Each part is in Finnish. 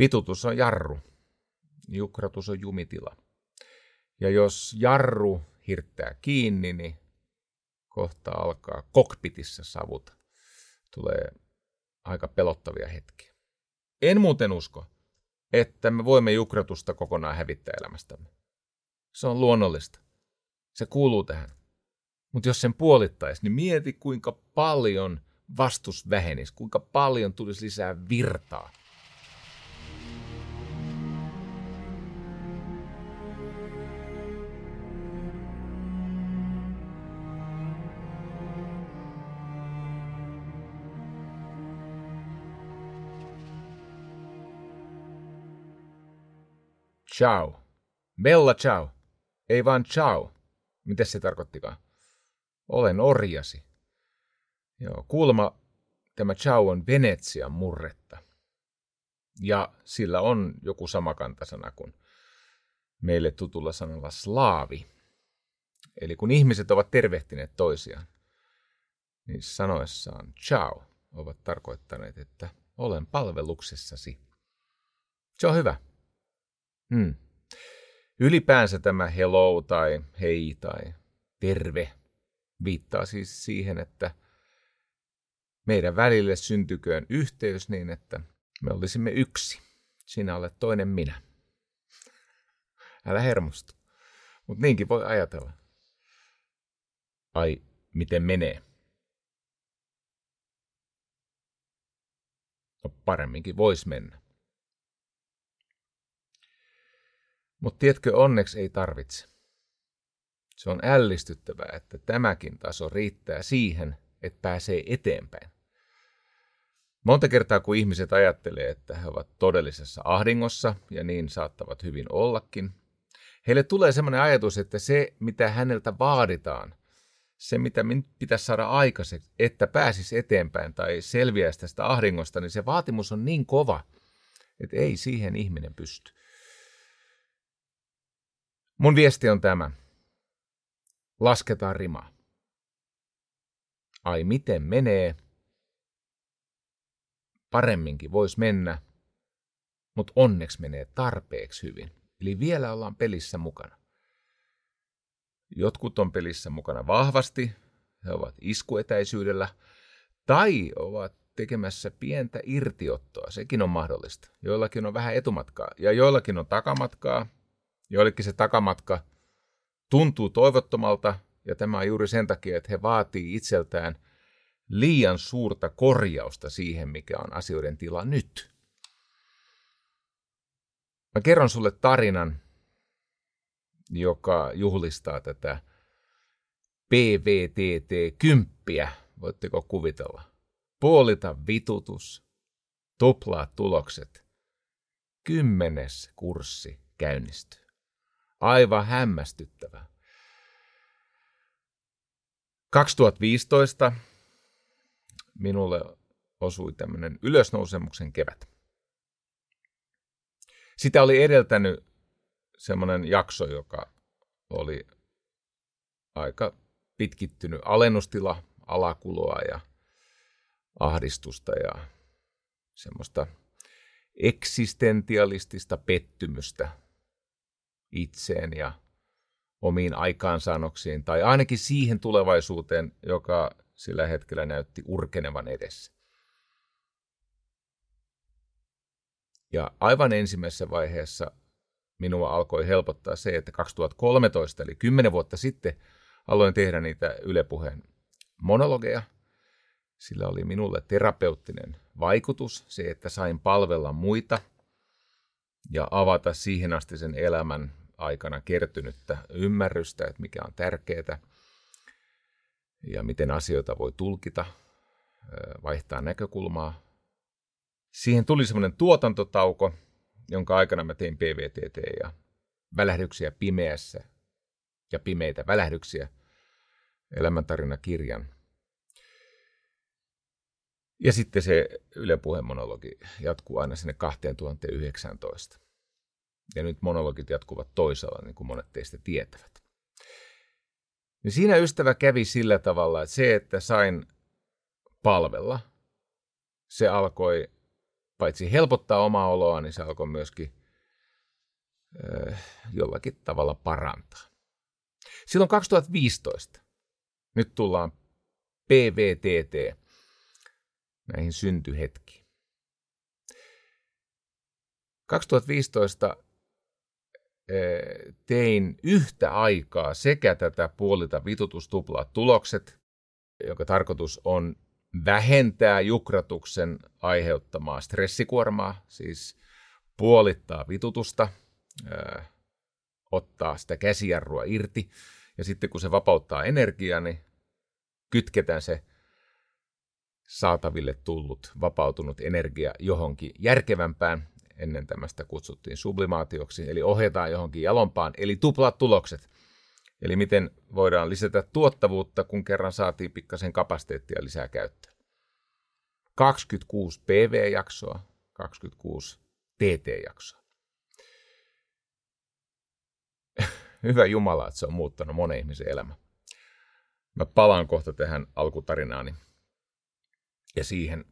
Vitutus on jarru, jukratus on jumitila. Ja jos jarru hirttää kiinni, niin kohta alkaa kokpitissa savut. Tulee aika pelottavia hetkiä. En muuten usko, että me voimme jukratusta kokonaan hävittää elämästämme. Se on luonnollista. Se kuuluu tähän. Mutta jos sen puolittaisi, niin mieti kuinka paljon vastus vähenisi, kuinka paljon tulisi lisää virtaa. Ciao. Bella ciao. Ei vaan ciao. Mitä se tarkoittikaan? Olen orjasi. Joo, kuulemma tämä ciao on Venetsian murretta. Ja sillä on joku samakantasana kuin meille tutulla sanalla slaavi. Eli kun ihmiset ovat tervehtineet toisiaan, niin sanoessaan ciao ovat tarkoittaneet, että olen palveluksessasi. Se on hyvä. Hmm. Ylipäänsä tämä hello tai hei tai terve viittaa siis siihen, että meidän välille syntyköön yhteys niin, että me olisimme yksi. Sinä olet toinen minä. Älä hermostu. Mutta niinkin voi ajatella. Ai, miten menee? No paremminkin voisi mennä. Mutta tiedätkö, onneksi ei tarvitse. Se on ällistyttävää, että tämäkin taso riittää siihen, että pääsee eteenpäin. Monta kertaa, kun ihmiset ajattelee, että he ovat todellisessa ahdingossa, ja niin saattavat hyvin ollakin, heille tulee sellainen ajatus, että se, mitä häneltä vaaditaan, se, mitä pitäisi saada aikaiseksi, että pääsisi eteenpäin tai selviäisi tästä ahdingosta, niin se vaatimus on niin kova, että ei siihen ihminen pysty. Mun viesti on tämä. Lasketaan rimaa. Ai miten menee? Paremminkin voisi mennä, mutta onneksi menee tarpeeksi hyvin. Eli vielä ollaan pelissä mukana. Jotkut on pelissä mukana vahvasti, he ovat iskuetäisyydellä, tai ovat tekemässä pientä irtiottoa, sekin on mahdollista. Joillakin on vähän etumatkaa ja joillakin on takamatkaa, Joillekin se takamatka tuntuu toivottomalta, ja tämä on juuri sen takia, että he vaatii itseltään liian suurta korjausta siihen, mikä on asioiden tila nyt. Mä kerron sulle tarinan, joka juhlistaa tätä PVTT-kymppiä, voitteko kuvitella. Puolita vitutus, tuplaa tulokset. Kymmenes kurssi käynnistyy. Aivan hämmästyttävä. 2015 minulle osui tämmöinen ylösnousemuksen kevät. Sitä oli edeltänyt semmoinen jakso, joka oli aika pitkittynyt alennustila, alakuloa ja ahdistusta ja semmoista eksistentialistista pettymystä itseen ja omiin aikaansaannoksiin, tai ainakin siihen tulevaisuuteen, joka sillä hetkellä näytti urkenevan edessä. Ja aivan ensimmäisessä vaiheessa minua alkoi helpottaa se, että 2013, eli 10 vuotta sitten, aloin tehdä niitä Yle Puheen monologeja. Sillä oli minulle terapeuttinen vaikutus, se, että sain palvella muita ja avata siihen asti sen elämän aikana kertynyttä ymmärrystä, että mikä on tärkeää ja miten asioita voi tulkita, vaihtaa näkökulmaa. Siihen tuli semmoinen tuotantotauko, jonka aikana mä tein PVTT ja välähdyksiä pimeässä ja pimeitä välähdyksiä elämäntarinakirjan. Ja sitten se Yle monologi jatkuu aina sinne 2019. Ja nyt monologit jatkuvat toisella, niin kuin monet teistä tietävät. Ja siinä ystävä kävi sillä tavalla, että se, että sain palvella, se alkoi paitsi helpottaa omaa oloa, niin se alkoi myöskin jollakin tavalla parantaa. Silloin 2015, nyt tullaan PVTT, näihin syntyhetkiin. 2015 tein yhtä aikaa sekä tätä puolita vitutustuplaa tulokset, joka tarkoitus on vähentää jukratuksen aiheuttamaa stressikuormaa, siis puolittaa vitutusta, ottaa sitä käsijarrua irti, ja sitten kun se vapauttaa energiaa, niin kytketään se saataville tullut vapautunut energia johonkin järkevämpään, ennen tämmöistä kutsuttiin sublimaatioksi, eli ohjataan johonkin jalompaan, eli tuplaat tulokset. Eli miten voidaan lisätä tuottavuutta, kun kerran saatiin pikkasen kapasiteettia lisää käyttöön. 26 PV-jaksoa, 26 TT-jaksoa. Hyvä Jumala, että se on muuttanut monen ihmisen elämä. Mä palaan kohta tähän alkutarinaani ja siihen,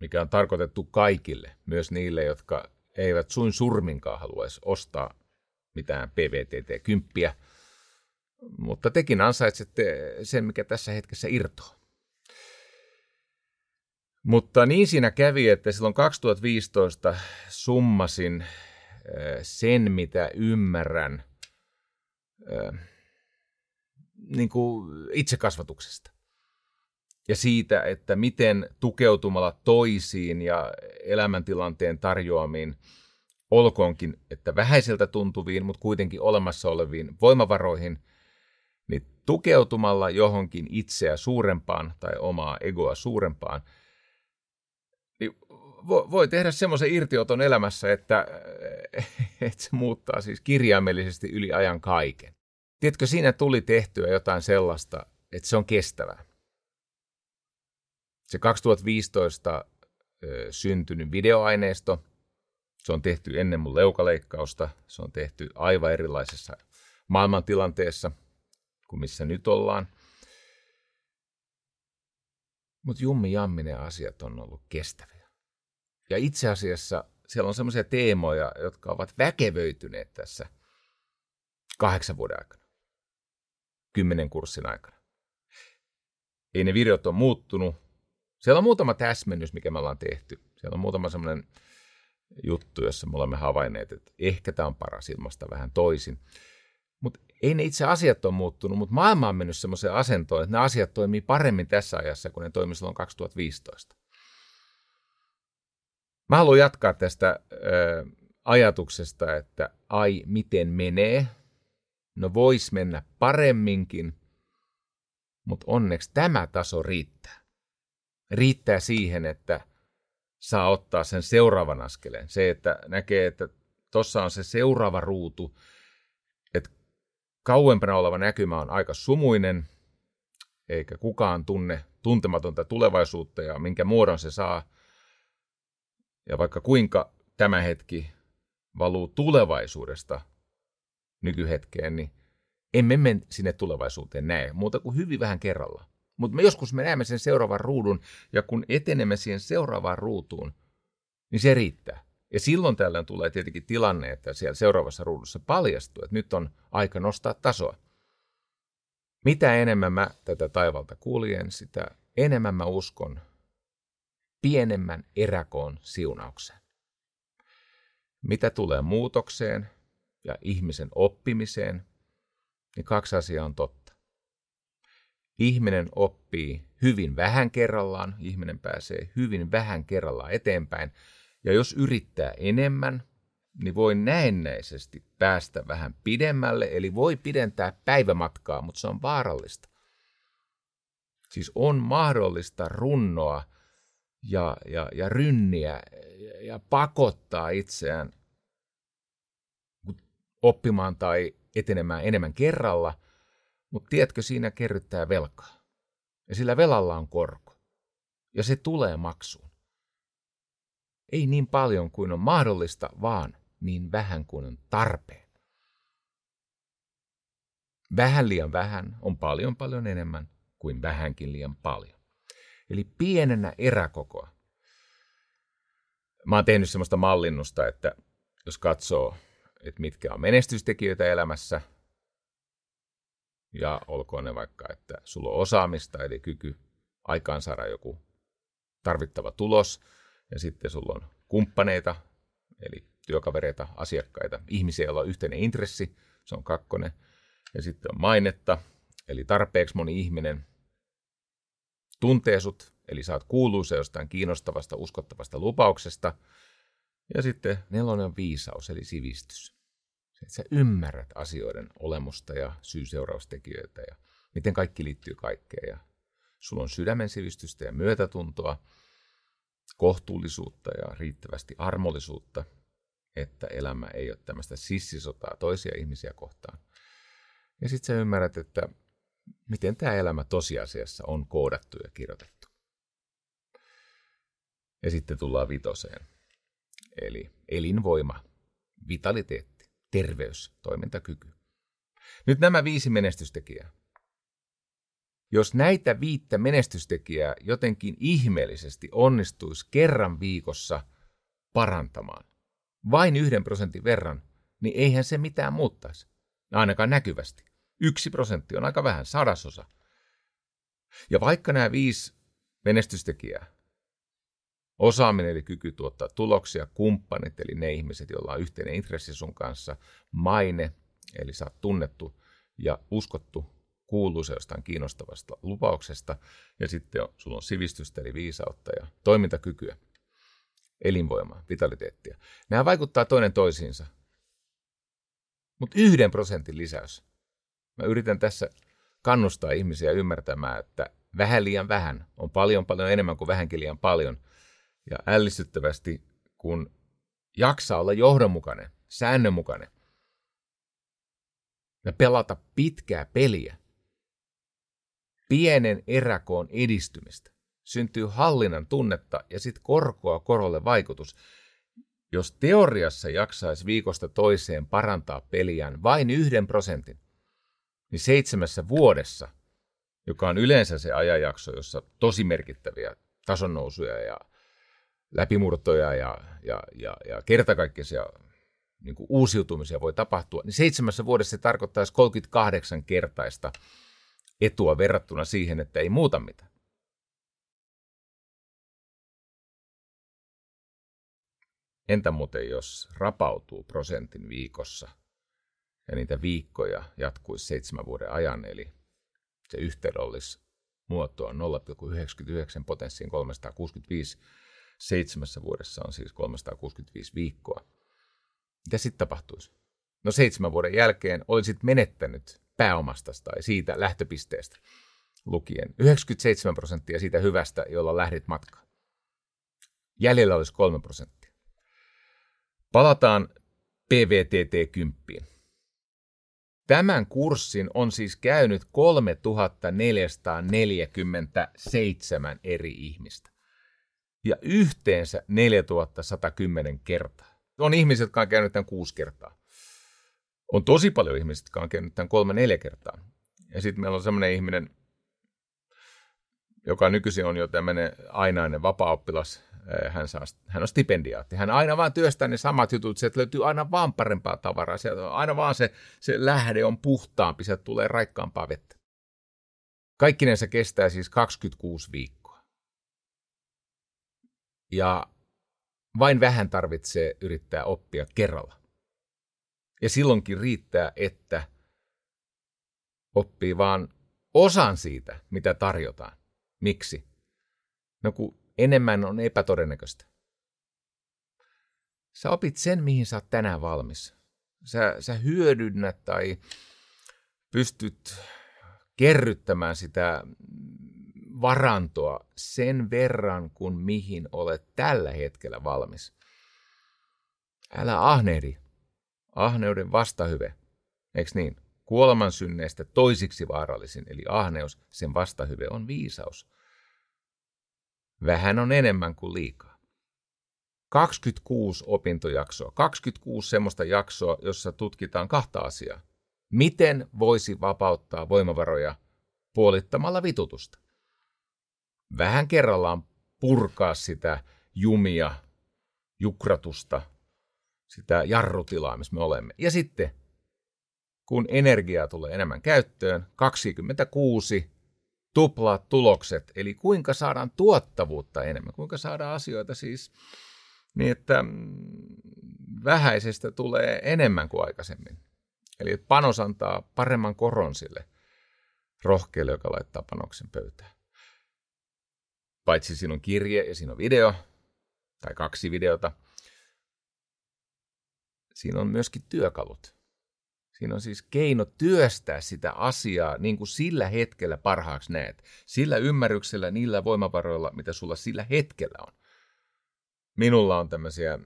mikä on tarkoitettu kaikille, myös niille, jotka eivät suin surminkaan haluaisi ostaa mitään PVTT-kymppiä, mutta tekin ansaitsette sen, mikä tässä hetkessä irtoaa. Mutta niin siinä kävi, että silloin 2015 summasin sen, mitä ymmärrän niin kuin itsekasvatuksesta. Ja siitä, että miten tukeutumalla toisiin ja elämäntilanteen tarjoamiin, olkoonkin, että vähäiseltä tuntuviin, mutta kuitenkin olemassa oleviin voimavaroihin, niin tukeutumalla johonkin itseä suurempaan tai omaa egoa suurempaan, niin voi tehdä semmoisen irtioton elämässä, että, että se muuttaa siis kirjaimellisesti yli ajan kaiken. Tiedätkö, siinä tuli tehtyä jotain sellaista, että se on kestävää. Se 2015 syntynyt videoaineisto, se on tehty ennen mun leukaleikkausta, se on tehty aivan erilaisessa maailmantilanteessa kuin missä nyt ollaan. Mutta jummi jamminen asiat on ollut kestäviä. Ja itse asiassa siellä on semmoisia teemoja, jotka ovat väkevöityneet tässä kahdeksan vuoden aikana, kymmenen kurssin aikana. Ei ne videot ole muuttunut, siellä on muutama täsmennys, mikä me ollaan tehty. Siellä on muutama semmoinen juttu, jossa me olemme havainneet, että ehkä tämä on paras ilmasta vähän toisin. Mutta ei ne itse asiat ole muuttunut, mutta maailma on mennyt semmoiseen asentoon, että ne asiat toimii paremmin tässä ajassa kuin ne toimi silloin 2015. Mä haluan jatkaa tästä ö, ajatuksesta, että ai miten menee. No vois mennä paremminkin, mutta onneksi tämä taso riittää riittää siihen, että saa ottaa sen seuraavan askeleen. Se, että näkee, että tuossa on se seuraava ruutu, että kauempana oleva näkymä on aika sumuinen, eikä kukaan tunne tuntematonta tulevaisuutta ja minkä muodon se saa. Ja vaikka kuinka tämä hetki valuu tulevaisuudesta nykyhetkeen, niin emme me sinne tulevaisuuteen näe muuta kuin hyvin vähän kerrallaan. Mutta me joskus me näemme sen seuraavan ruudun, ja kun etenemme siihen seuraavaan ruutuun, niin se riittää. Ja silloin tällöin tulee tietenkin tilanne, että siellä seuraavassa ruudussa paljastuu, että nyt on aika nostaa tasoa. Mitä enemmän mä tätä taivalta kuljen, sitä enemmän mä uskon pienemmän eräkoon siunaukseen. Mitä tulee muutokseen ja ihmisen oppimiseen, niin kaksi asiaa on totta. Ihminen oppii hyvin vähän kerrallaan, ihminen pääsee hyvin vähän kerrallaan eteenpäin. Ja jos yrittää enemmän, niin voi näennäisesti päästä vähän pidemmälle, eli voi pidentää päivämatkaa, mutta se on vaarallista. Siis on mahdollista runnoa ja, ja, ja rynniä ja, ja pakottaa itseään oppimaan tai etenemään enemmän kerralla – mutta tiedätkö, siinä kerryttää velkaa. Ja sillä velalla on korko. Ja se tulee maksuun. Ei niin paljon kuin on mahdollista, vaan niin vähän kuin on tarpeen. Vähän liian vähän on paljon paljon enemmän kuin vähänkin liian paljon. Eli pienenä eräkokoa Mä oon tehnyt semmoista mallinnusta, että jos katsoo, että mitkä on menestystekijöitä elämässä, ja olkoon ne vaikka, että sulla on osaamista, eli kyky aikaansaada joku tarvittava tulos, ja sitten sulla on kumppaneita, eli työkavereita, asiakkaita, ihmisiä, joilla on yhteinen intressi, se on kakkonen, ja sitten on mainetta, eli tarpeeksi moni ihminen tuntee sut, eli saat kuuluisa jostain kiinnostavasta, uskottavasta lupauksesta, ja sitten nelonen on viisaus, eli sivistys. Se, että sä ymmärrät asioiden olemusta ja syy-seuraustekijöitä ja miten kaikki liittyy kaikkeen. Ja sulla on sydämen sivistystä ja myötätuntoa, kohtuullisuutta ja riittävästi armollisuutta, että elämä ei ole tämmöistä sissisotaa toisia ihmisiä kohtaan. Ja sitten sä ymmärrät, että miten tämä elämä tosiasiassa on koodattu ja kirjoitettu. Ja sitten tullaan vitoseen. Eli elinvoima, vitaliteetti, terveys, toimintakyky. Nyt nämä viisi menestystekijää. Jos näitä viittä menestystekijää jotenkin ihmeellisesti onnistuisi kerran viikossa parantamaan, vain yhden prosentin verran, niin eihän se mitään muuttaisi, ainakaan näkyvästi. Yksi prosentti on aika vähän, sadasosa. Ja vaikka nämä viisi menestystekijää, osaaminen eli kyky tuottaa tuloksia, kumppanit eli ne ihmiset, joilla on yhteinen intressi sun kanssa, maine eli sä oot tunnettu ja uskottu kuuluisa jostain kiinnostavasta lupauksesta, ja sitten on, sulla on sivistystä eli viisautta ja toimintakykyä, elinvoimaa, vitaliteettia. Nämä vaikuttaa toinen toisiinsa. Mutta yhden prosentin lisäys Mä yritän tässä kannustaa ihmisiä ymmärtämään, että vähän liian vähän on paljon paljon enemmän kuin vähänkin liian paljon. Ja ällistyttävästi, kun jaksaa olla johdonmukainen, säännönmukainen ja pelata pitkää peliä, pienen eräkoon edistymistä, syntyy hallinnan tunnetta ja sitten korkoa korolle vaikutus. Jos teoriassa jaksaisi viikosta toiseen parantaa peliään vain yhden prosentin, niin seitsemässä vuodessa, joka on yleensä se ajanjakso, jossa tosi merkittäviä tasonnousuja ja läpimurtoja ja, ja, ja, ja kertakaikkisia niin kuin uusiutumisia voi tapahtua, niin seitsemässä vuodessa se tarkoittaisi 38 kertaista etua verrattuna siihen, että ei muuta mitään. Entä muuten, jos rapautuu prosentin viikossa – ja niitä viikkoja jatkuisi seitsemän vuoden ajan, eli se yhteyden olisi muotoa 0,99 potenssiin 365. Seitsemässä vuodessa on siis 365 viikkoa. Mitä sitten tapahtuisi? No seitsemän vuoden jälkeen olisit menettänyt pääomasta tai siitä lähtöpisteestä lukien 97 prosenttia siitä hyvästä, jolla lähdit matkaan. Jäljellä olisi 3 prosenttia. Palataan PVTT 10. Tämän kurssin on siis käynyt 3447 eri ihmistä. Ja yhteensä 4110 kertaa. On ihmiset, jotka on käynyt tämän kuusi kertaa. On tosi paljon ihmisiä, jotka on käynyt tämän kolme neljä kertaa. Ja sitten meillä on semmoinen ihminen, joka nykyisin on jo tämmöinen ainainen vapaa-oppilas, hän, saa, hän on stipendiaatti. Hän aina vaan työstää ne samat jutut, sieltä löytyy aina vaan parempaa tavaraa, sieltä aina vaan se, se lähde on puhtaampi, sieltä tulee raikkaampaa vettä. Kaikkinensa kestää siis 26 viikkoa. Ja vain vähän tarvitsee yrittää oppia kerralla. Ja silloinkin riittää, että oppii vaan osan siitä, mitä tarjotaan. Miksi? No kun enemmän on epätodennäköistä. Sä opit sen, mihin sä oot tänään valmis. Sä, sä hyödynnät tai pystyt kerryttämään sitä varantoa sen verran, kuin mihin olet tällä hetkellä valmis. Älä ahnehdi. Ahneuden vastahyve. Eikö niin? Kuoleman synneistä toisiksi vaarallisin, eli ahneus, sen vastahyve on viisaus. Vähän on enemmän kuin liikaa. 26 opintojaksoa, 26 semmoista jaksoa, jossa tutkitaan kahta asiaa. Miten voisi vapauttaa voimavaroja puolittamalla vitutusta? Vähän kerrallaan purkaa sitä jumia jukratusta, sitä jarrutilaa, missä me olemme. Ja sitten, kun energiaa tulee enemmän käyttöön, 26 tuplaat tulokset, eli kuinka saadaan tuottavuutta enemmän, kuinka saadaan asioita siis niin, että mm, vähäisestä tulee enemmän kuin aikaisemmin. Eli panos antaa paremman koron sille rohkealle, joka laittaa panoksen pöytään. Paitsi siinä on kirje ja siinä on video, tai kaksi videota, siinä on myöskin työkalut. Siinä on siis keino työstää sitä asiaa niin kuin sillä hetkellä parhaaksi näet. Sillä ymmärryksellä, niillä voimavaroilla, mitä sulla sillä hetkellä on. Minulla on tämmöisiä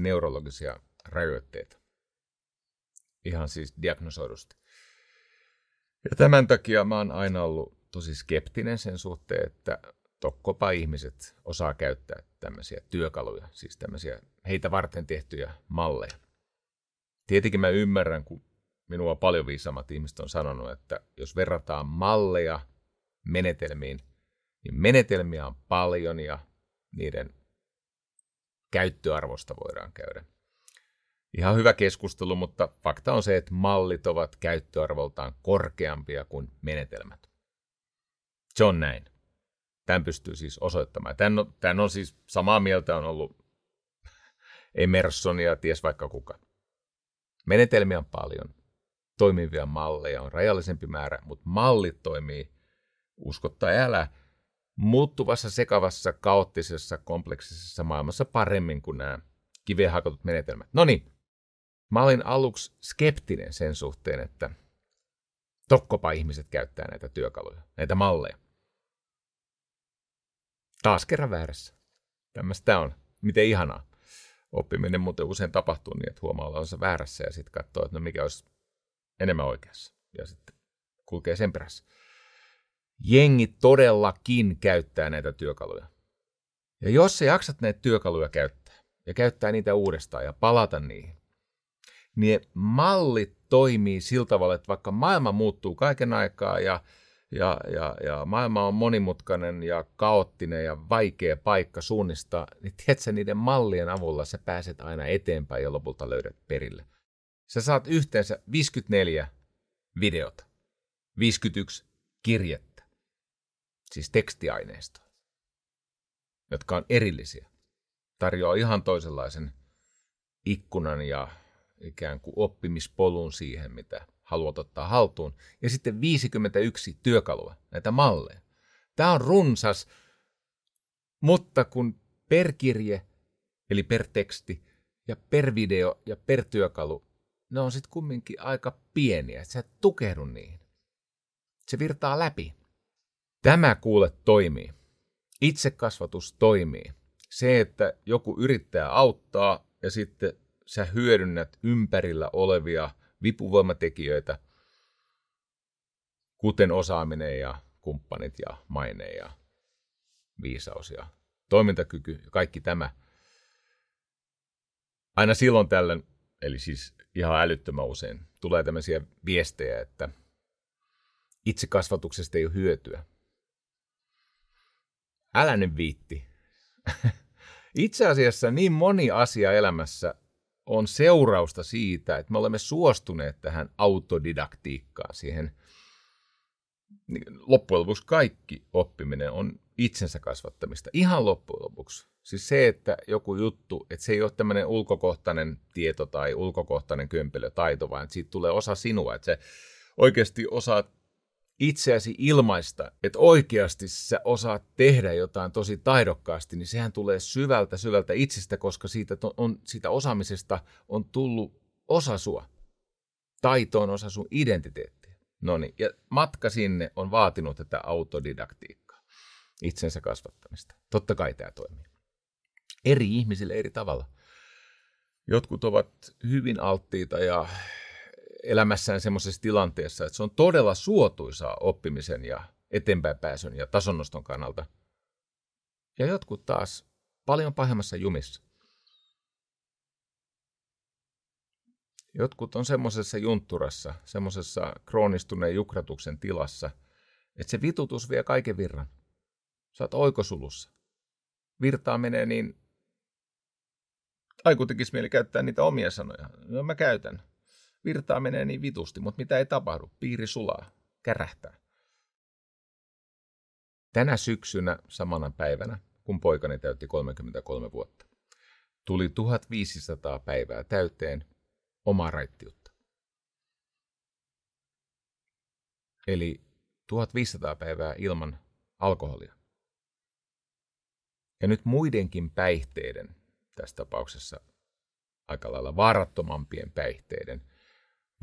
neurologisia rajoitteita. Ihan siis diagnosoidusti. Ja tämän takia mä oon aina ollut tosi skeptinen sen suhteen, että tokkopa ihmiset osaa käyttää tämmöisiä työkaluja, siis tämmöisiä heitä varten tehtyjä malleja. Tietenkin mä ymmärrän, kun minua paljon viisaammat ihmiset on sanonut, että jos verrataan malleja menetelmiin, niin menetelmiä on paljon ja niiden käyttöarvosta voidaan käydä. Ihan hyvä keskustelu, mutta fakta on se, että mallit ovat käyttöarvoltaan korkeampia kuin menetelmät. Se on näin. Tämän pystyy siis osoittamaan. Tämän on, tämän on siis samaa mieltä on ollut Emerson ja ties vaikka kuka. Menetelmiä on paljon, toimivia malleja on rajallisempi määrä, mutta mallit toimii, uskotta älä, muuttuvassa, sekavassa, kaoottisessa, kompleksisessa maailmassa paremmin kuin nämä kiveen hakatut menetelmät. No niin, mä olin aluksi skeptinen sen suhteen, että tokkopa ihmiset käyttää näitä työkaluja, näitä malleja. Taas kerran väärässä. Tämmöistä on. Miten ihanaa oppiminen muuten usein tapahtuu niin, että huomaa olevansa väärässä ja sitten katsoo, että no mikä olisi enemmän oikeassa. Ja sitten kulkee sen perässä. Jengi todellakin käyttää näitä työkaluja. Ja jos sä jaksat näitä työkaluja käyttää ja käyttää niitä uudestaan ja palata niihin, niin mallit toimii sillä tavalla, että vaikka maailma muuttuu kaiken aikaa ja ja, ja, ja maailma on monimutkainen ja kaoottinen ja vaikea paikka suunnistaa, niin tiedätkö, niiden mallien avulla sä pääset aina eteenpäin ja lopulta löydät perille. Sä saat yhteensä 54 videota, 51 kirjettä, siis tekstiaineistoa, jotka on erillisiä. Tarjoaa ihan toisenlaisen ikkunan ja ikään kuin oppimispolun siihen, mitä haluat ottaa haltuun, ja sitten 51 työkalua, näitä malleja. Tämä on runsas, mutta kun per kirje, eli per teksti, ja per video ja per työkalu, ne on sitten kumminkin aika pieniä, että sä et tukehdu niihin. Se virtaa läpi. Tämä kuule toimii. Itsekasvatus toimii. Se, että joku yrittää auttaa ja sitten sä hyödynnät ympärillä olevia – vipuvoimatekijöitä, kuten osaaminen ja kumppanit ja maine ja viisaus ja toimintakyky ja kaikki tämä. Aina silloin tällöin, eli siis ihan älyttömän usein, tulee tämmöisiä viestejä, että itsekasvatuksesta ei ole hyötyä. Älä nyt viitti. Itse asiassa niin moni asia elämässä on seurausta siitä, että me olemme suostuneet tähän autodidaktiikkaan, siihen niin loppujen lopuksi kaikki oppiminen on itsensä kasvattamista. Ihan loppujen lopuksi. Siis se, että joku juttu, että se ei ole tämmöinen ulkokohtainen tieto tai ulkokohtainen kömpelötaito, vaan siitä tulee osa sinua, että se oikeasti osaat itseäsi ilmaista, että oikeasti sä osaat tehdä jotain tosi taidokkaasti, niin sehän tulee syvältä syvältä itsestä, koska siitä, on, siitä osaamisesta on tullut osa sua. Taito on osa sun identiteettiä. No niin, ja matka sinne on vaatinut tätä autodidaktiikkaa, itsensä kasvattamista. Totta kai tämä toimii. Eri ihmisille eri tavalla. Jotkut ovat hyvin alttiita ja elämässään semmoisessa tilanteessa, että se on todella suotuisaa oppimisen ja eteenpäin pääsyn ja tasonnoston kannalta. Ja jotkut taas paljon pahemmassa jumissa. Jotkut on semmoisessa juntturassa, semmoisessa kroonistuneen jukratuksen tilassa, että se vitutus vie kaiken virran. Oot oikosulussa. Virtaa menee niin Aiku tekisi mieli käyttää niitä omia sanoja. No mä käytän. Virtaa menee niin vitusti, mutta mitä ei tapahdu. Piiri sulaa, kärähtää. Tänä syksynä samana päivänä, kun poikani täytti 33 vuotta, tuli 1500 päivää täyteen omaa raittiutta. Eli 1500 päivää ilman alkoholia. Ja nyt muidenkin päihteiden, tässä tapauksessa aika lailla vaarattomampien päihteiden,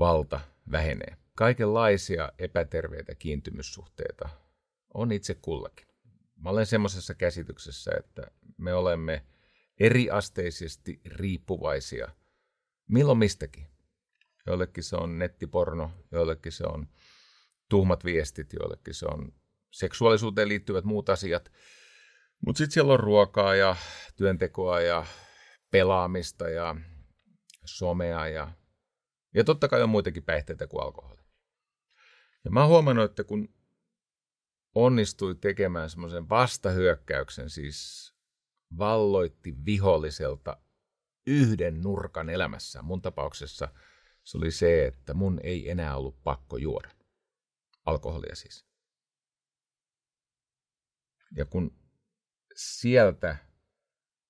valta vähenee. Kaikenlaisia epäterveitä kiintymyssuhteita on itse kullakin. Mä olen semmoisessa käsityksessä, että me olemme eriasteisesti riippuvaisia milloin mistäkin. Joillekin se on nettiporno, joillekin se on tuhmat viestit, joillekin se on seksuaalisuuteen liittyvät muut asiat. Mutta sitten siellä on ruokaa ja työntekoa ja pelaamista ja somea ja, ja totta kai on muitakin päihteitä kuin alkoholi. Ja mä oon huomannut, että kun onnistui tekemään semmoisen vastahyökkäyksen, siis valloitti viholliselta yhden nurkan elämässä. Mun tapauksessa se oli se, että mun ei enää ollut pakko juoda. Alkoholia siis. Ja kun sieltä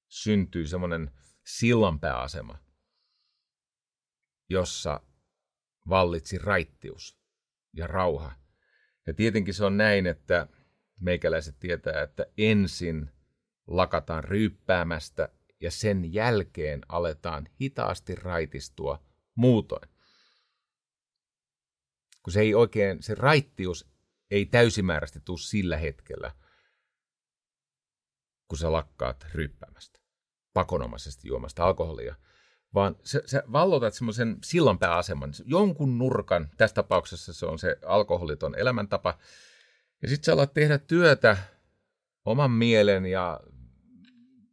syntyi semmoinen sillanpääasema, jossa vallitsi raittius ja rauha. Ja tietenkin se on näin, että meikäläiset tietää, että ensin lakataan ryyppäämästä ja sen jälkeen aletaan hitaasti raitistua muutoin. Kun se ei oikein, se raittius ei täysimääräisesti tule sillä hetkellä, kun sä lakkaat ryppäämästä, pakonomaisesti juomasta alkoholia, vaan sä, sä vallotat semmoisen sillanpääaseman, jonkun nurkan, tässä tapauksessa se on se alkoholiton elämäntapa, ja sitten sä alat tehdä työtä oman mielen ja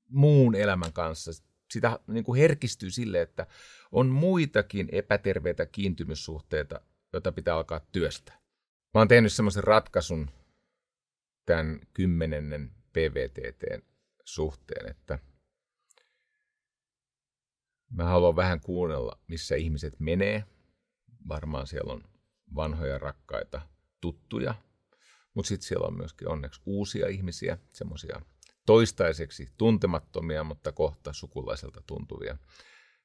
muun elämän kanssa. Sitä niin kuin herkistyy sille, että on muitakin epäterveitä kiintymyssuhteita, joita pitää alkaa työstää. Mä oon tehnyt semmoisen ratkaisun tämän kymmenennen PVTTn suhteen, että mä haluan vähän kuunnella, missä ihmiset menee. Varmaan siellä on vanhoja, rakkaita, tuttuja, mutta sitten siellä on myöskin onneksi uusia ihmisiä, semmoisia toistaiseksi tuntemattomia, mutta kohta sukulaiselta tuntuvia,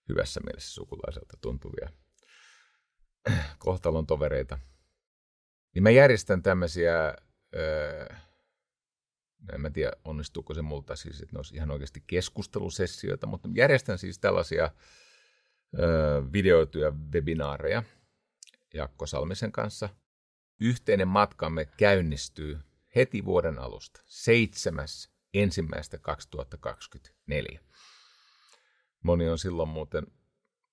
hyvässä mielessä sukulaiselta tuntuvia kohtalon tovereita. Niin mä järjestän tämmöisiä, öö, en mä tiedä onnistuuko se multa siis, että ne olisi ihan oikeasti keskustelusessioita, mutta järjestän siis tällaisia öö, videoituja webinaareja Jakko Salmisen kanssa. Yhteinen matkamme käynnistyy heti vuoden alusta, 7 ensimmäistä 2024. Moni on silloin muuten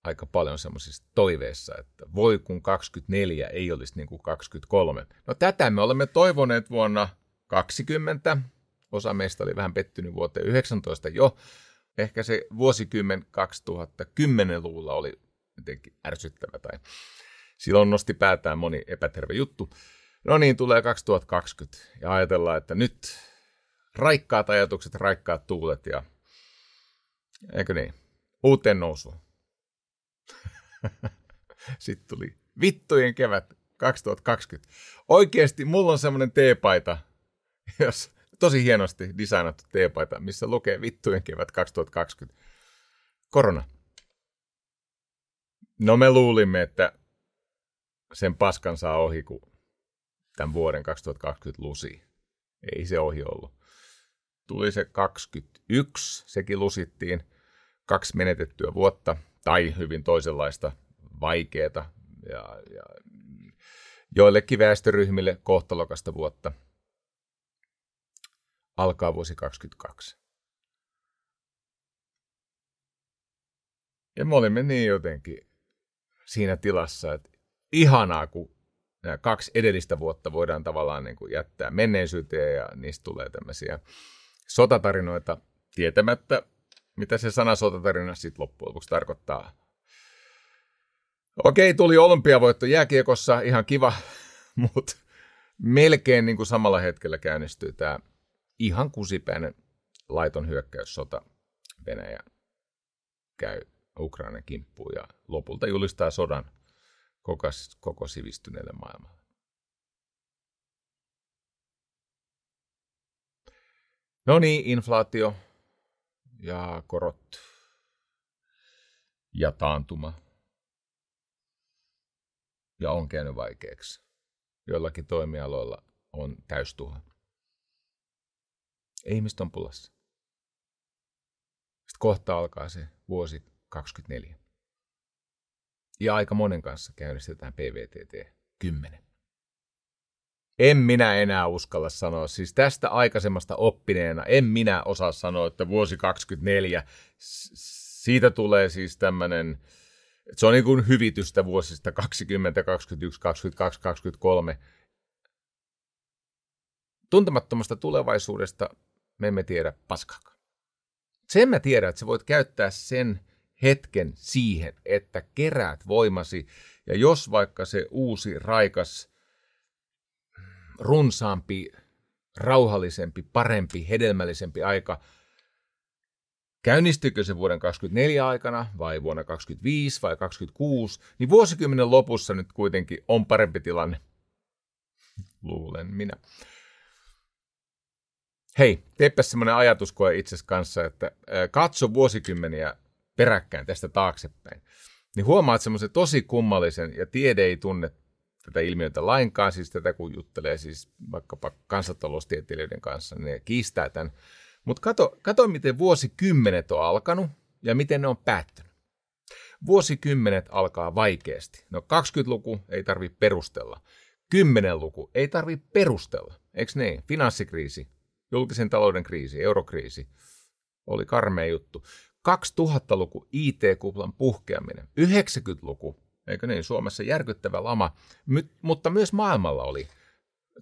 aika paljon semmoisissa toiveissa, että voi kun 24 ei olisi niin kuin 23. No tätä me olemme toivoneet vuonna 20. Osa meistä oli vähän pettynyt vuoteen 19 jo. Ehkä se vuosikymmen 2010-luvulla oli jotenkin ärsyttävä tai silloin nosti päätään moni epäterve juttu. No niin, tulee 2020 ja ajatellaan, että nyt raikkaat ajatukset, raikkaat tuulet ja eikö niin, uuteen nousuun. Sitten tuli vittujen kevät 2020. Oikeasti mulla on semmoinen teepaita, jos tosi hienosti designattu teepaita, missä lukee vittujen kevät 2020. Korona. No me luulimme, että sen paskan saa ohi, kun tämän vuoden 2020 lusi. Ei se ohi ollut tuli se 21, sekin lusittiin, kaksi menetettyä vuotta tai hyvin toisenlaista vaikeata ja, ja joillekin väestöryhmille kohtalokasta vuotta. Alkaa vuosi 22. Ja me olimme niin jotenkin siinä tilassa, että ihanaa, kun nämä kaksi edellistä vuotta voidaan tavallaan niin kuin jättää menneisyyteen ja niistä tulee tämmöisiä sotatarinoita tietämättä, mitä se sana sotatarina sitten loppujen lopuksi tarkoittaa. Okei, tuli olympiavoitto jääkiekossa, ihan kiva, mutta melkein niin kuin samalla hetkellä käynnistyy tämä ihan kusipäinen laiton hyökkäyssota Venäjä käy Ukrainan kimppuun ja lopulta julistaa sodan koko, koko sivistyneelle maailmalle. No niin, inflaatio ja korot ja taantuma. Ja on käynyt vaikeaksi. Joillakin toimialoilla on täystuha. Ihmiset on pulassa. Sitten kohta alkaa se vuosi 24. Ja aika monen kanssa käynnistetään PVTT 10. En minä enää uskalla sanoa, siis tästä aikaisemmasta oppineena, en minä osaa sanoa, että vuosi 24, siitä tulee siis tämmöinen, se on niin kuin hyvitystä vuosista 20, 21, 22, 23. Tuntemattomasta tulevaisuudesta me emme tiedä paskakaan. Sen mä tiedän, että sä voit käyttää sen hetken siihen, että keräät voimasi, ja jos vaikka se uusi, raikas, runsaampi, rauhallisempi, parempi, hedelmällisempi aika, käynnistyykö se vuoden 2024 aikana vai vuonna 2025 vai 2026, niin vuosikymmenen lopussa nyt kuitenkin on parempi tilanne. Luulen minä. Hei, teepä semmoinen ajatuskoe itsesi kanssa, että katso vuosikymmeniä peräkkäin tästä taaksepäin. Niin huomaat semmoisen tosi kummallisen, ja tiede ei tunne tätä ilmiötä lainkaan, siis tätä kun juttelee siis vaikkapa kansantaloustieteilijöiden kanssa, niin ne kiistää tämän. Mutta kato, kato, miten vuosikymmenet on alkanut ja miten ne on päättynyt. Vuosikymmenet alkaa vaikeasti. No 20-luku ei tarvi perustella. 10-luku ei tarvi perustella. Eikö niin? Finanssikriisi, julkisen talouden kriisi, eurokriisi. Oli karmea juttu. 2000-luku IT-kuplan puhkeaminen. 90-luku eikö niin, Suomessa järkyttävä lama, mutta myös maailmalla oli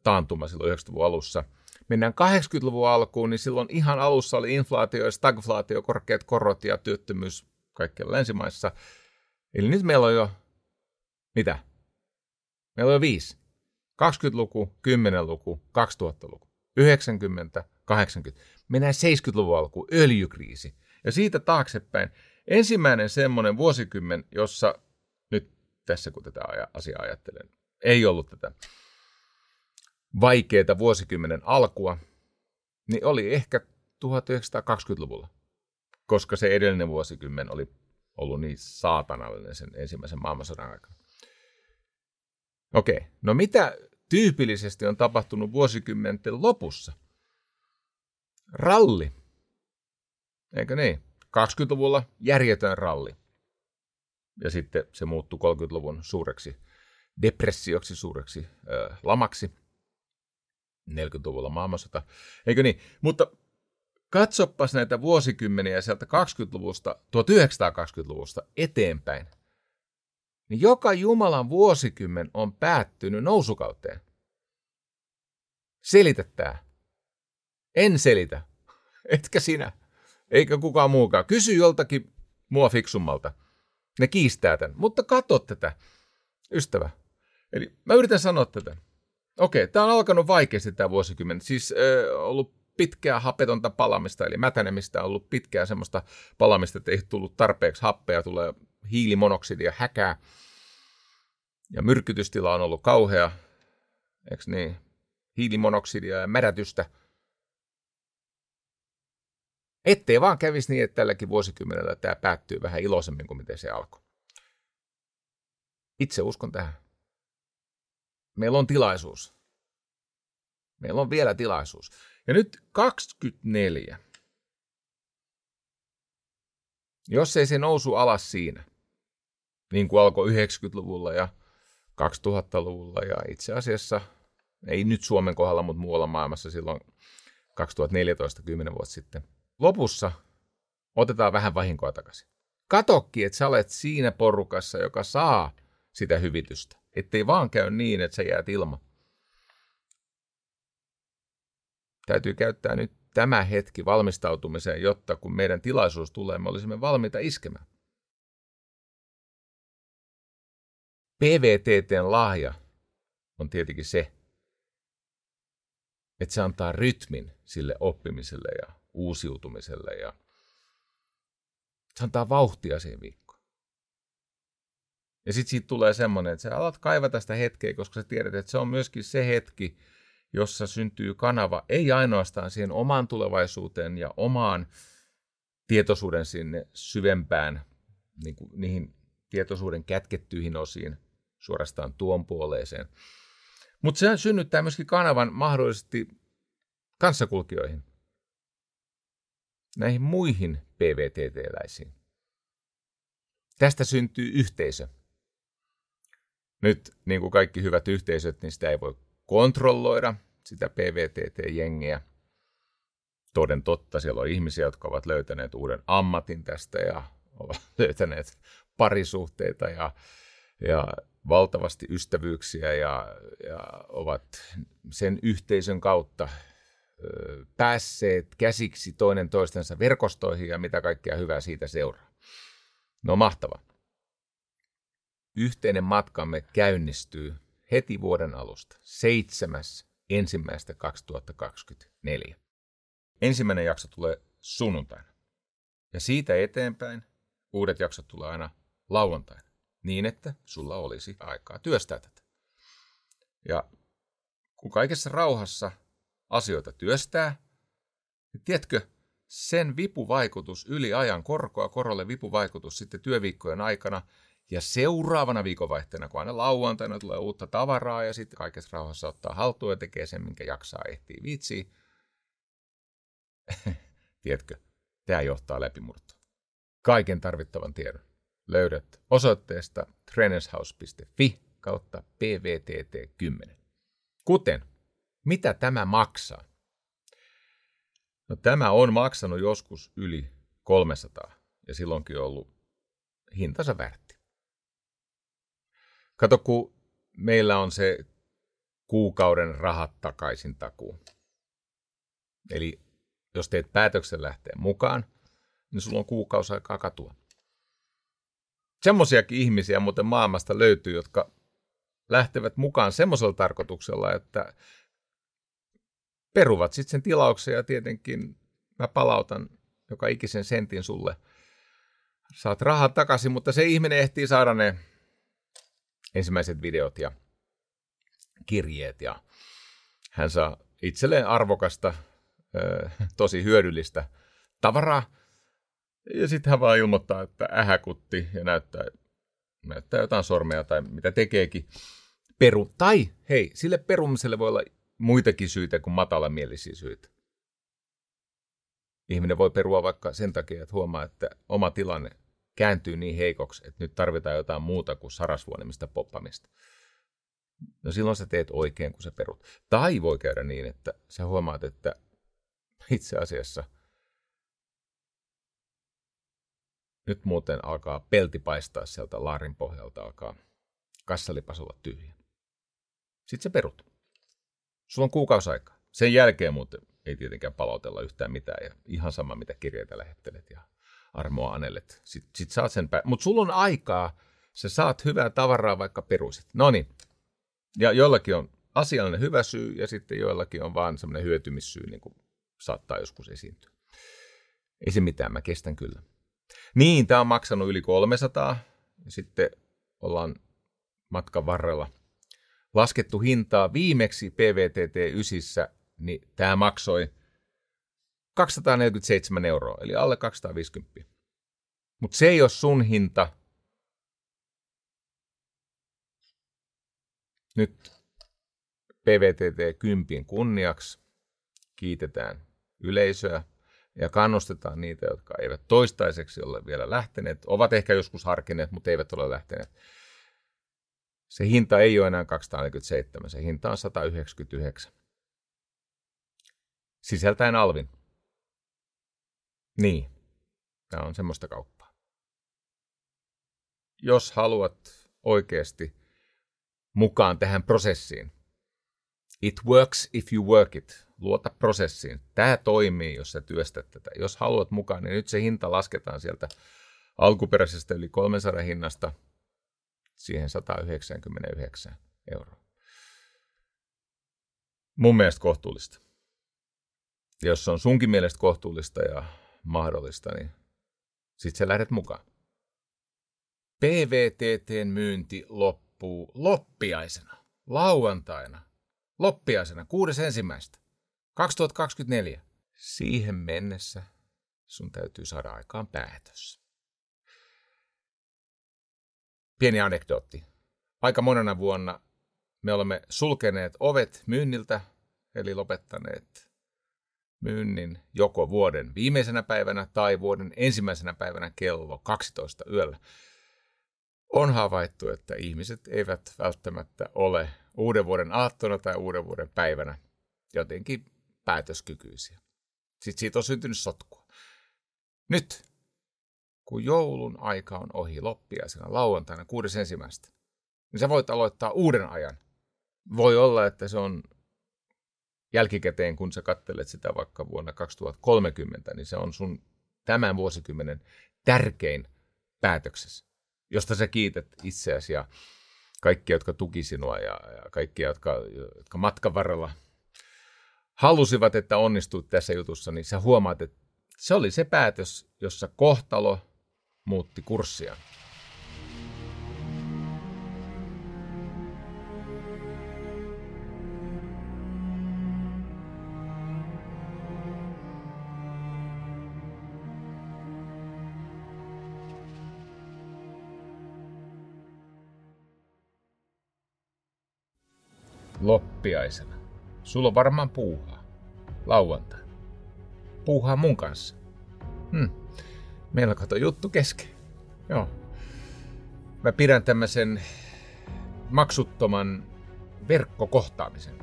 taantuma silloin 90-luvun alussa. Mennään 80-luvun alkuun, niin silloin ihan alussa oli inflaatio ja stagflaatio, korkeat korot ja työttömyys kaikkialla länsimaissa. Eli nyt meillä on jo, mitä? Meillä on jo viisi. 20-luku, 10-luku, 2000-luku, 90, 80. Mennään 70-luvun alkuun, öljykriisi. Ja siitä taaksepäin ensimmäinen semmoinen vuosikymmen, jossa tässä, kun tätä asiaa ajattelen. Ei ollut tätä vaikeaa vuosikymmenen alkua, niin oli ehkä 1920-luvulla, koska se edellinen vuosikymmen oli ollut niin saatanallinen sen ensimmäisen maailmansodan aikana. Okei, no mitä tyypillisesti on tapahtunut vuosikymmenten lopussa? Ralli. Eikö niin? 20-luvulla järjetön ralli ja sitten se muuttui 30-luvun suureksi depressioksi, suureksi ö, lamaksi. 40-luvulla maailmansota. Eikö niin? Mutta katsopas näitä vuosikymmeniä sieltä 20-luvusta, 1920-luvusta eteenpäin. Niin joka Jumalan vuosikymmen on päättynyt nousukauteen. Selitä tää. En selitä. Etkä sinä. Eikä kukaan muukaan. Kysy joltakin mua fiksummalta. Ne kiistää tämän. Mutta katso tätä, ystävä. Eli mä yritän sanoa tätä. Okei, tämä on alkanut vaikeasti tämä vuosikymmen. Siis äh, ollut pitkää hapetonta palamista, eli mätänemistä on ollut pitkää semmoista palamista, että ei tullut tarpeeksi happea, tulee hiilimonoksidia, häkää. Ja myrkytystila on ollut kauhea, eikö niin? Hiilimonoksidia ja märätystä. Ettei vaan kävisi niin, että tälläkin vuosikymmenellä tämä päättyy vähän iloisemmin kuin miten se alkoi. Itse uskon tähän. Meillä on tilaisuus. Meillä on vielä tilaisuus. Ja nyt 24. Jos ei se nousu alas siinä, niin kuin alkoi 90-luvulla ja 2000-luvulla ja itse asiassa, ei nyt Suomen kohdalla, mutta muualla maailmassa silloin 2014, 10 vuotta sitten – lopussa otetaan vähän vahinkoa takaisin. Katokki, että sä olet siinä porukassa, joka saa sitä hyvitystä. Ettei vaan käy niin, että sä jäät ilman. Täytyy käyttää nyt tämä hetki valmistautumiseen, jotta kun meidän tilaisuus tulee, me olisimme valmiita iskemään. PVTTn lahja on tietenkin se, että se antaa rytmin sille oppimiselle ja uusiutumiselle ja Se antaa vauhtia siihen viikkoon. Ja sitten siitä tulee semmoinen, että sä alat kaivata sitä hetkeä, koska sä tiedät, että se on myöskin se hetki, jossa syntyy kanava, ei ainoastaan siihen omaan tulevaisuuteen ja omaan tietoisuuden sinne syvempään, niin kuin niihin tietoisuuden kätkettyihin osiin, suorastaan tuon puoleeseen. Mutta se synnyttää myöskin kanavan mahdollisesti kanssakulkijoihin, näihin muihin PVTT-läisiin. Tästä syntyy yhteisö. Nyt, niin kuin kaikki hyvät yhteisöt, niin sitä ei voi kontrolloida, sitä PVTT-jengiä. Toden totta, siellä on ihmisiä, jotka ovat löytäneet uuden ammatin tästä ja ovat löytäneet parisuhteita ja, ja valtavasti ystävyyksiä ja, ja ovat sen yhteisön kautta ö, päässeet käsiksi toinen toistensa verkostoihin ja mitä kaikkea hyvää siitä seuraa. No mahtava. Yhteinen matkamme käynnistyy heti vuoden alusta, seitsemäs ensimmäistä 2024. Ensimmäinen jakso tulee sunnuntaina. Ja siitä eteenpäin uudet jaksot tulee aina lauantaina, niin että sulla olisi aikaa työstää tätä. Ja kun kaikessa rauhassa asioita työstää, niin tiedätkö, sen vipuvaikutus yli ajan korkoa korolle vipuvaikutus sitten työviikkojen aikana ja seuraavana viikonvaihteena, kun aina lauantaina tulee uutta tavaraa ja sitten kaikessa rauhassa ottaa haltuun ja tekee sen, minkä jaksaa ehtii viitsiä. Tiedätkö, tämä johtaa läpimurtoon. Kaiken tarvittavan tiedon löydät osoitteesta trainershouse.fi kautta pvtt10. Kuten, mitä tämä maksaa? No, tämä on maksanut joskus yli 300 ja silloinkin ollut hintansa väärti. Kato, kun meillä on se kuukauden rahat takaisin takuu. Eli jos teet päätöksen lähteä mukaan, niin sulla on kuukausi aikaa katua. Semmoisiakin ihmisiä muuten maailmasta löytyy, jotka lähtevät mukaan semmoisella tarkoituksella, että peruvat sitten sen tilauksen ja tietenkin mä palautan joka ikisen sentin sulle. Saat rahat takaisin, mutta se ihminen ehtii saada ne ensimmäiset videot ja kirjeet ja hän saa itselleen arvokasta, tosi hyödyllistä tavaraa. Ja sitten hän vaan ilmoittaa, että ähäkutti ja näyttää, näyttää jotain sormea tai mitä tekeekin. Peru. Tai hei, sille perumiselle voi olla muitakin syitä kuin matalamielisiä syitä. Ihminen voi perua vaikka sen takia, että huomaa, että oma tilanne kääntyy niin heikoksi, että nyt tarvitaan jotain muuta kuin sarasvuonimista poppamista. No silloin sä teet oikein, kun sä perut. Tai voi käydä niin, että sä huomaat, että itse asiassa nyt muuten alkaa pelti paistaa sieltä laarin pohjalta, alkaa kassalipas olla tyhjä. Sitten sä perut. Sulla on kuukausi aikaa. Sen jälkeen muuten ei tietenkään palautella yhtään mitään ja ihan sama mitä kirjeitä lähettelet ja armoa anellet. Sitten sit saat sen pä- Mutta sulla on aikaa, sä saat hyvää tavaraa vaikka perusit. No niin. Ja joillakin on asiallinen hyvä syy ja sitten joillakin on vaan semmoinen hyötymissyy, niin kuin saattaa joskus esiintyä. Ei se mitään, mä kestän kyllä. Niin, tämä on maksanut yli 300 ja sitten ollaan matkan varrella laskettu hintaa viimeksi PVTT 9, niin tämä maksoi 247 euroa, eli alle 250. Mutta se ei ole sun hinta. Nyt PVTT 10 kunniaksi kiitetään yleisöä ja kannustetaan niitä, jotka eivät toistaiseksi ole vielä lähteneet, ovat ehkä joskus harkineet, mutta eivät ole lähteneet. Se hinta ei ole enää 247, se hinta on 199. Sisältäen alvin. Niin, tämä on semmoista kauppaa. Jos haluat oikeasti mukaan tähän prosessiin, it works if you work it. Luota prosessiin. Tämä toimii, jos sä työstät tätä. Jos haluat mukaan, niin nyt se hinta lasketaan sieltä alkuperäisestä yli 300 hinnasta siihen 199 euroa. Mun mielestä kohtuullista. Jos se on sunkin mielestä kohtuullista ja mahdollista, niin Sitten sä lähdet mukaan. PVTTn myynti loppuu loppiaisena, lauantaina, loppiaisena, kuudes ensimmäistä, 2024. Siihen mennessä sun täytyy saada aikaan päätös. Pieni anekdootti. Aika monena vuonna me olemme sulkeneet ovet myynniltä, eli lopettaneet myynnin joko vuoden viimeisenä päivänä tai vuoden ensimmäisenä päivänä kello 12 yöllä. On havaittu, että ihmiset eivät välttämättä ole uuden vuoden aattona tai uuden vuoden päivänä jotenkin päätöskykyisiä. Sitten siitä on syntynyt sotkua. Nyt, kun joulun aika on ohi loppiaisena lauantaina ensimmäistä, niin sä voit aloittaa uuden ajan. Voi olla, että se on jälkikäteen, kun sä kattelet sitä vaikka vuonna 2030, niin se on sun tämän vuosikymmenen tärkein päätöksessä, josta sä kiität itseäsi ja kaikkia, jotka tuki sinua ja, ja kaikkia, jotka, jotka matkan varrella halusivat, että onnistuit tässä jutussa, niin sä huomaat, että se oli se päätös, jossa kohtalo muutti kurssia. loppiaisena. Sulla on varmaan puuhaa. Lauantai. Puuhaa mun kanssa. Hmm. Meillä kato juttu kesken. Joo. Mä pidän tämmöisen maksuttoman verkkokohtaamisen.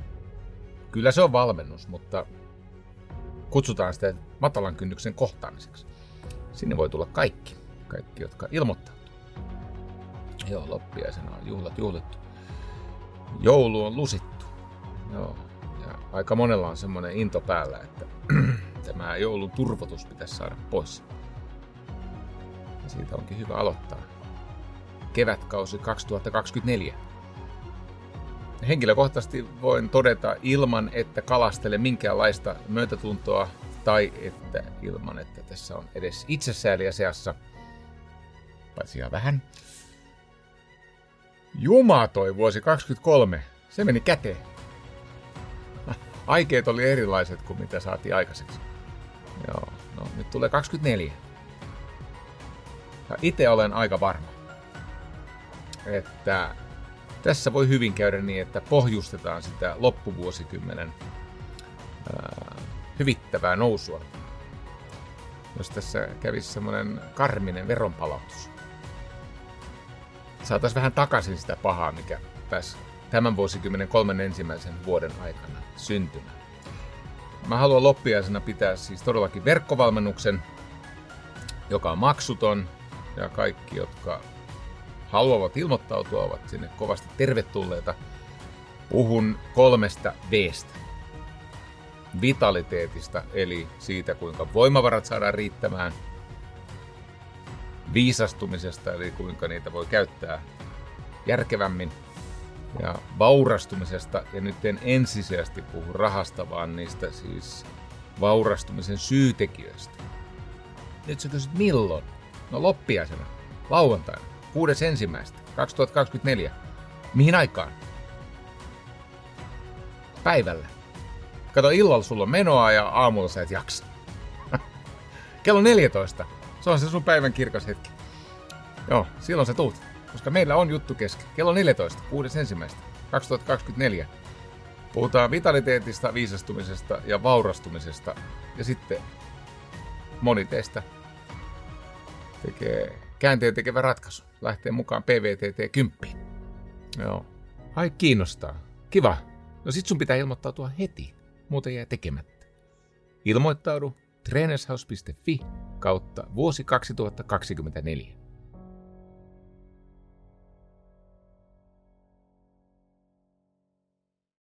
Kyllä se on valmennus, mutta kutsutaan sitä matalan kynnyksen kohtaamiseksi. Sinne voi tulla kaikki, kaikki jotka ilmoittautuu. Joo, loppiaisena on juhlat juhlittu joulu on lusittu. Joo. Aika monella on semmoinen into päällä, että tämä joulun turvotus pitäisi saada pois. Ja siitä onkin hyvä aloittaa. Kevätkausi 2024. Henkilökohtaisesti voin todeta ilman, että kalastele minkäänlaista myötätuntoa tai että ilman, että tässä on edes itsesääliä seassa, paitsi ihan vähän, Juma toi vuosi 23. Se meni käteen. Aikeet oli erilaiset kuin mitä saatiin aikaiseksi. Joo, no nyt tulee 24. Ja itse olen aika varma, että tässä voi hyvin käydä niin, että pohjustetaan sitä loppuvuosikymmenen ää, hyvittävää nousua. Jos tässä kävisi semmoinen karminen veronpalautus saataisiin vähän takaisin sitä pahaa, mikä pääsi tämän vuosikymmenen kolmen ensimmäisen vuoden aikana syntymään. Mä haluan loppiaisena pitää siis todellakin verkkovalmennuksen, joka on maksuton, ja kaikki, jotka haluavat ilmoittautua, ovat sinne kovasti tervetulleita. Puhun kolmesta Vstä. Vitaliteetista, eli siitä, kuinka voimavarat saadaan riittämään – viisastumisesta, eli kuinka niitä voi käyttää järkevämmin, ja vaurastumisesta, ja nyt en ensisijaisesti puhu rahasta, vaan niistä siis vaurastumisen syytekijöistä. Nyt sä kysyt milloin? No loppiaisena, lauantaina, ensimmäistä 2024. Mihin aikaan? Päivällä. Kato, illalla sulla on menoa ja aamulla sä et jaksa. Kello 14 se on se sun päivän kirkas hetki. Joo, silloin se tuut. Koska meillä on juttu kesken. Kello 14, 6.1. 2024. Puhutaan vitaliteetista, viisastumisesta ja vaurastumisesta. Ja sitten moni teistä tekee käänteen tekevä ratkaisu. Lähtee mukaan PVTT 10. Joo. Ai kiinnostaa. Kiva. No sit sun pitää ilmoittautua heti. Muuten jää tekemättä. Ilmoittaudu trainershouse.fi kautta vuosi 2024.